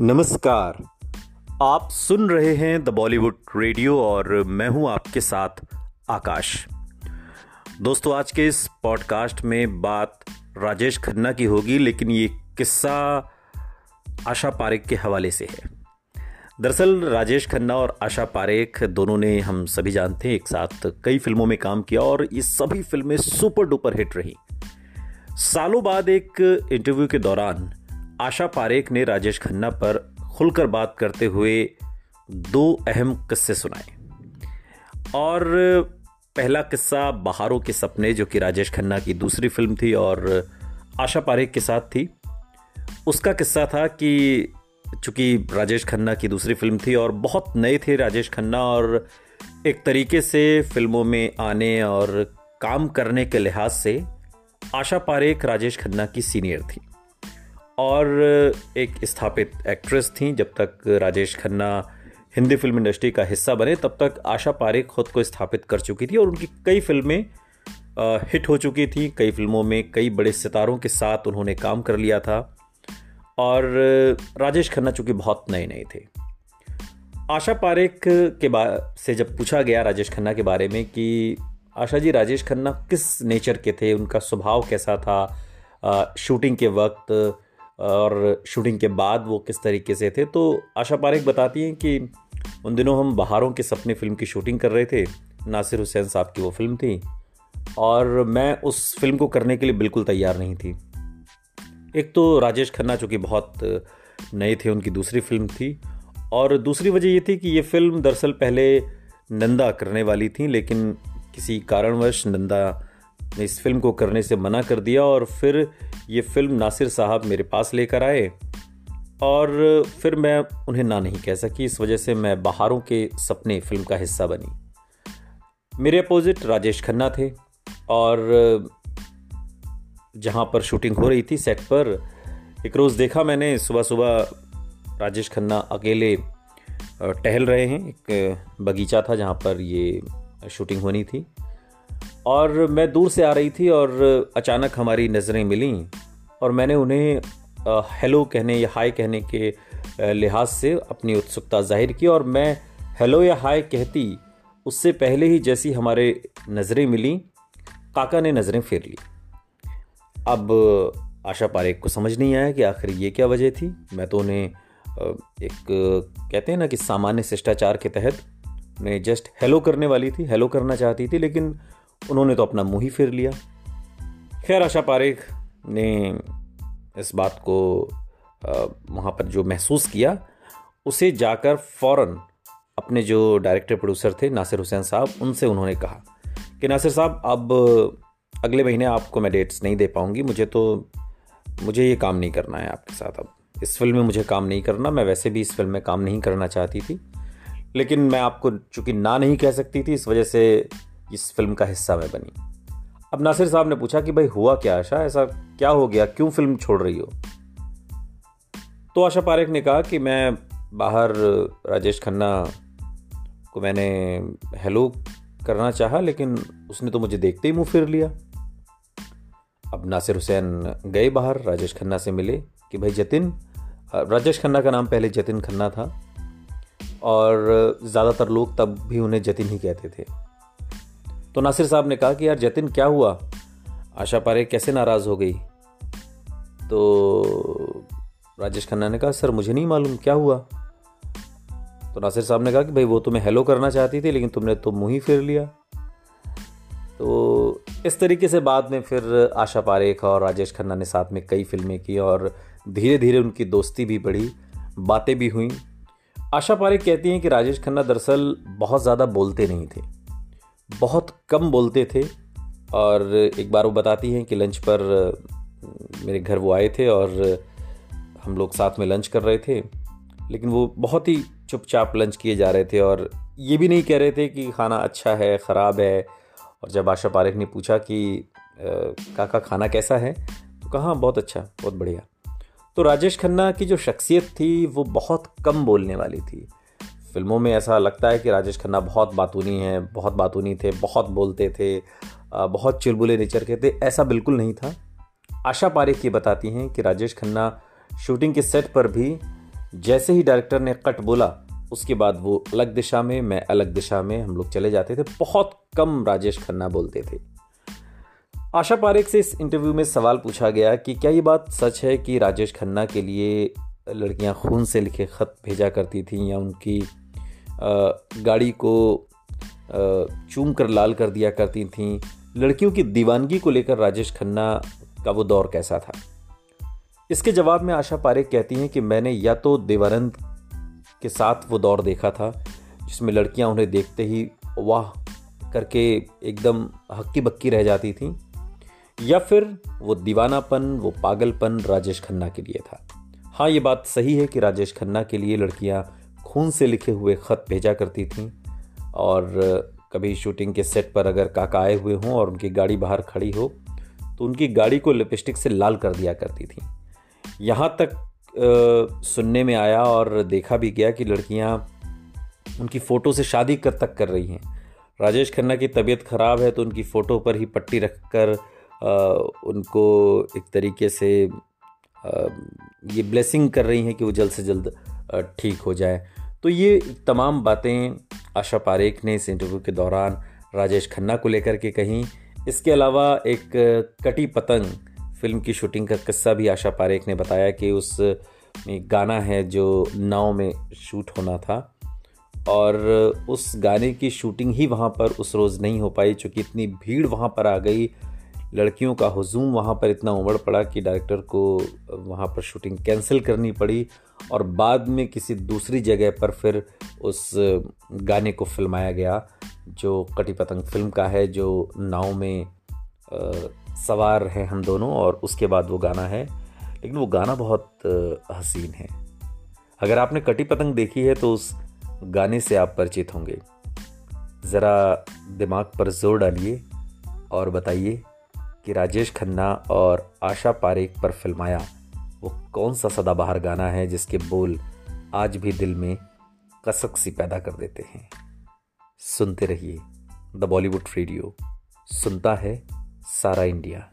नमस्कार। आप सुन रहे हैं द बॉलीवुड रेडियो और मैं हूँ आपके साथ आकाश। दोस्तों, आज के इस पॉडकास्ट में बात राजेश खन्ना की होगी, लेकिन ये किस्सा आशा पारेख के हवाले से है। दरअसल, राजेश खन्ना और आशा पारेख दोनों ने हम सभी जानते हैं, एक साथ कई फ़िल्मों में काम किया और ये सभी फ़िल्में सुपर डुपर हिट रही। सालों बाद एक इंटरव्यू के दौरान आशा पारेख ने राजेश खन्ना पर खुलकर बात करते हुए दो अहम किस्से सुनाए। और पहला किस्सा बहारों के सपने, जो कि राजेश खन्ना की दूसरी फ़िल्म थी और आशा पारेख के साथ थी। उसका किस्सा था कि चूँकि राजेश खन्ना की दूसरी फ़िल्म थी और बहुत नए थे राजेश खन्ना और एक तरीके से फ़िल्मों में आने और काम करने के लिहाज से आशा पारेख राजेश खन्ना की सीनियर थी। और एक स्थापित एक्ट्रेस थी जब तक राजेश खन्ना हिंदी फ़िल्म इंडस्ट्री का हिस्सा बने, तब तक आशा पारेख खुद को स्थापित कर चुकी थी और उनकी कई फ़िल्में हिट हो चुकी थी। कई फ़िल्मों में कई बड़े सितारों के साथ उन्होंने काम कर लिया था और राजेश खन्ना चूँकि बहुत नए नए थे। आशा पारेख के बाद से जब पूछा गया राजेश खन्ना के बारे में कि, आशा जी, राजेश खन्ना किस नेचर के थे? उनका स्वभाव कैसा था? शूटिंग के वक्त और शूटिंग के बाद वो किस तरीके से थे? तो आशा पारेख बताती हैं कि उन दिनों हम बहारों के सपने फ़िल्म की शूटिंग कर रहे थे। नासिर हुसैन साहब की वो फ़िल्म थी। और मैं उस फ़िल्म को करने के लिए बिल्कुल तैयार नहीं थी। एक तो राजेश खन्ना चूँकि बहुत नए थे, उनकी दूसरी फ़िल्म थी। और दूसरी वजह ये थी कि ये फ़िल्म दरअसल पहले नंदा करने वाली थी, लेकिन किसी कारणवश नंदा ने इस फ़िल्म को करने से मना कर दिया और फिर ये फ़िल्म नासिर साहब मेरे पास लेकर आए और फिर मैं उन्हें ना नहीं कह सकी, इस वजह से मैं बहारों के सपने फ़िल्म का हिस्सा बनी। मेरे अपोजिट राजेश खन्ना थे और जहाँ पर शूटिंग हो रही थी सेट पर, एक रोज़ देखा मैंने सुबह सुबह राजेश खन्ना अकेले टहल रहे हैं, एक बगीचा था जहाँ पर ये शूटिंग होनी थी। और मैं दूर से आ रही थी और अचानक हमारी नज़रें मिली और मैंने उन्हें हेलो कहने या हाय कहने के लिहाज से अपनी उत्सुकता ज़ाहिर की और मैं हेलो या हाय कहती उससे पहले ही जैसी हमारे नज़रें मिली, काका ने नज़रें फेर ली। अब, आशा पारेख को समझ नहीं आया कि आखिर ये क्या वजह थी। मैं तो उन्हें एक, कहते हैं ना कि सामान्य शिष्टाचार के तहत उन्हें जस्ट हेलो करने वाली थी हेलो करना चाहती थी, लेकिन उन्होंने तो अपना मुँह ही फेर लिया। खैर, आशा पारेख ने इस बात को वहाँ पर जो महसूस किया, उसे जाकर फ़ौरन अपने जो डायरेक्टर प्रोड्यूसर थे, नासिर हुसैन साहब, उनसे उन्होंने कहा कि, नासिर साहब, अब अगले महीने आपको मैं डेट्स नहीं दे पाऊँगी। मुझे तो मुझे ये काम नहीं करना है आपके साथ अब। इस फ़िल्म में मुझे काम नहीं करना। मैं वैसे भी इस फ़िल्म में काम नहीं करना चाहती थी। लेकिन मैं आपको चूँकि ना नहीं कह सकती थी, इस वजह से इस फ़िल्म का हिस्सा मैं बनी। अब नासिर साहब ने पूछा कि भाई हुआ क्या आशा? ऐसा क्या हो गया? क्यों फ़िल्म छोड़ रही हो? तो आशा पारेख ने कहा कि मैं बाहर, राजेश खन्ना को मैंने हेलो करना चाहा, लेकिन उसने तो मुझे देखते ही मुँह फिर लिया। अब नासिर हुसैन गए बाहर, राजेश खन्ना से मिले कि भाई जतिन, राजेश खन्ना का नाम पहले जतिन खन्ना था, और ज़्यादातर लोग तब भी उन्हें जतिन ही कहते थे। तो नासिर साहब ने कहा कि यार जतिन क्या हुआ? आशा पारे कैसे नाराज़ हो गई? तो राजेश खन्ना ने कहा, सर, मुझे नहीं मालूम क्या हुआ। तो नासिर साहब ने कहा कि, भाई, वो तुम्हें हेलो करना चाहती थी, लेकिन तुमने तो मुँह ही फेर लिया। तो इस तरीके से बाद में फिर आशा पारेख और राजेश खन्ना ने साथ में कई फ़िल्में की और धीरे धीरे उनकी दोस्ती भी बढ़ी, बातें भी हुई। आशा पारेख कहती हैं कि राजेश खन्ना दरअसल बहुत ज़्यादा बोलते नहीं थे। बहुत कम बोलते थे और एक बार वो बताती हैं कि लंच पर मेरे घर वो आए थे और हम लोग साथ में लंच कर रहे थे। लेकिन वो बहुत ही चुपचाप लंच किए जा रहे थे और ये भी नहीं कह रहे थे कि खाना अच्छा है, ख़राब है। और जब आशा पारेख ने पूछा कि काका खाना कैसा है तो कहा बहुत अच्छा बहुत बढ़िया। तो राजेश खन्ना की जो शख्सियत थी, वो बहुत कम बोलने वाली थी। फ़िल्मों में ऐसा लगता है कि राजेश खन्ना बहुत बातूनी है, बहुत बातूनी थे, बहुत बोलते थे बहुत चुलबुले नेचर के थे, ऐसा बिल्कुल नहीं था। आशा पारेख ये बताती हैं कि राजेश खन्ना शूटिंग के सेट पर भी जैसे ही डायरेक्टर ने कट बोला, उसके बाद वो अलग दिशा में, मैं अलग दिशा में हम लोग चले जाते थे, बहुत कम राजेश खन्ना बोलते थे। आशा पारेख से इस इंटरव्यू में सवाल पूछा गया कि क्या ये बात सच है कि राजेश खन्ना के लिए लड़कियाँ खून से लिखे ख़त भेजा करती थीं या उनकी गाड़ी को चूम कर लाल कर दिया करती थीं। लड़कियों की दीवानगी को लेकर राजेश खन्ना का वो दौर कैसा था? इसके जवाब में आशा पारेख कहती हैं कि मैंने या तो देवानंद के साथ वो दौर देखा था, जिसमें लड़कियाँ उन्हें देखते ही वाह करके एकदम हक्की बक्की रह जाती थीं, या फिर वो दीवानापन, वो पागलपन राजेश खन्ना के लिए था। हाँ ये बात सही है कि राजेश खन्ना के लिए लड़कियाँ खून से लिखे हुए ख़त भेजा करती थीं और कभी शूटिंग के सेट पर अगर काका आए हुए हों और उनकी गाड़ी बाहर खड़ी हो तो उनकी गाड़ी को लिपस्टिक से लाल कर दिया करती थी। यहाँ तक आ, सुनने में आया और देखा भी गया कि लड़कियाँ उनकी फ़ोटो से शादी कर तक कर रही हैं। राजेश खन्ना की तबीयत ख़राब है तो उनकी फ़ोटो पर ही पट्टी रख कर आ, उनको एक तरीके से आ, ये ब्लेसिंग कर रही हैं कि वो जल्द से जल्द ठीक हो जाए। तो ये तमाम बातें आशा पारेख ने इस इंटरव्यू के दौरान राजेश खन्ना को लेकर के कहीं। इसके अलावा एक कटी पतंग फ़िल्म की शूटिंग का किस्सा भी आशा पारेख ने बताया कि उस गाना है जो नाव में शूट होना था। और उस गाने की शूटिंग ही वहाँ पर उस रोज़ नहीं हो पाई, चूँकि इतनी भीड़ वहाँ पर आ गई लड़कियों का हजूम वहाँ पर इतना उमड़ पड़ा कि डायरेक्टर को वहाँ पर शूटिंग कैंसिल करनी पड़ी और बाद में किसी दूसरी जगह पर फिर उस गाने को फिल्माया गया जो कटी पतंग फ़िल्म का है जो नाव में आ, सवार हैं हम दोनों और उसके बाद वो गाना है। लेकिन वो गाना बहुत हसीन है। अगर आपने कटी पतंग देखी है तो उस गाने से आप परिचित होंगे। ज़रा दिमाग पर ज़ोर डालिए और बताइए कि राजेश खन्ना और आशा पारेख पर फिल्माया। वो कौन सा सदाबहार गाना है जिसके बोल आज भी दिल में कसक सी पैदा कर देते हैं? सुनते रहिए द बॉलीवुड रेडियो। सुनता है सारा इंडिया।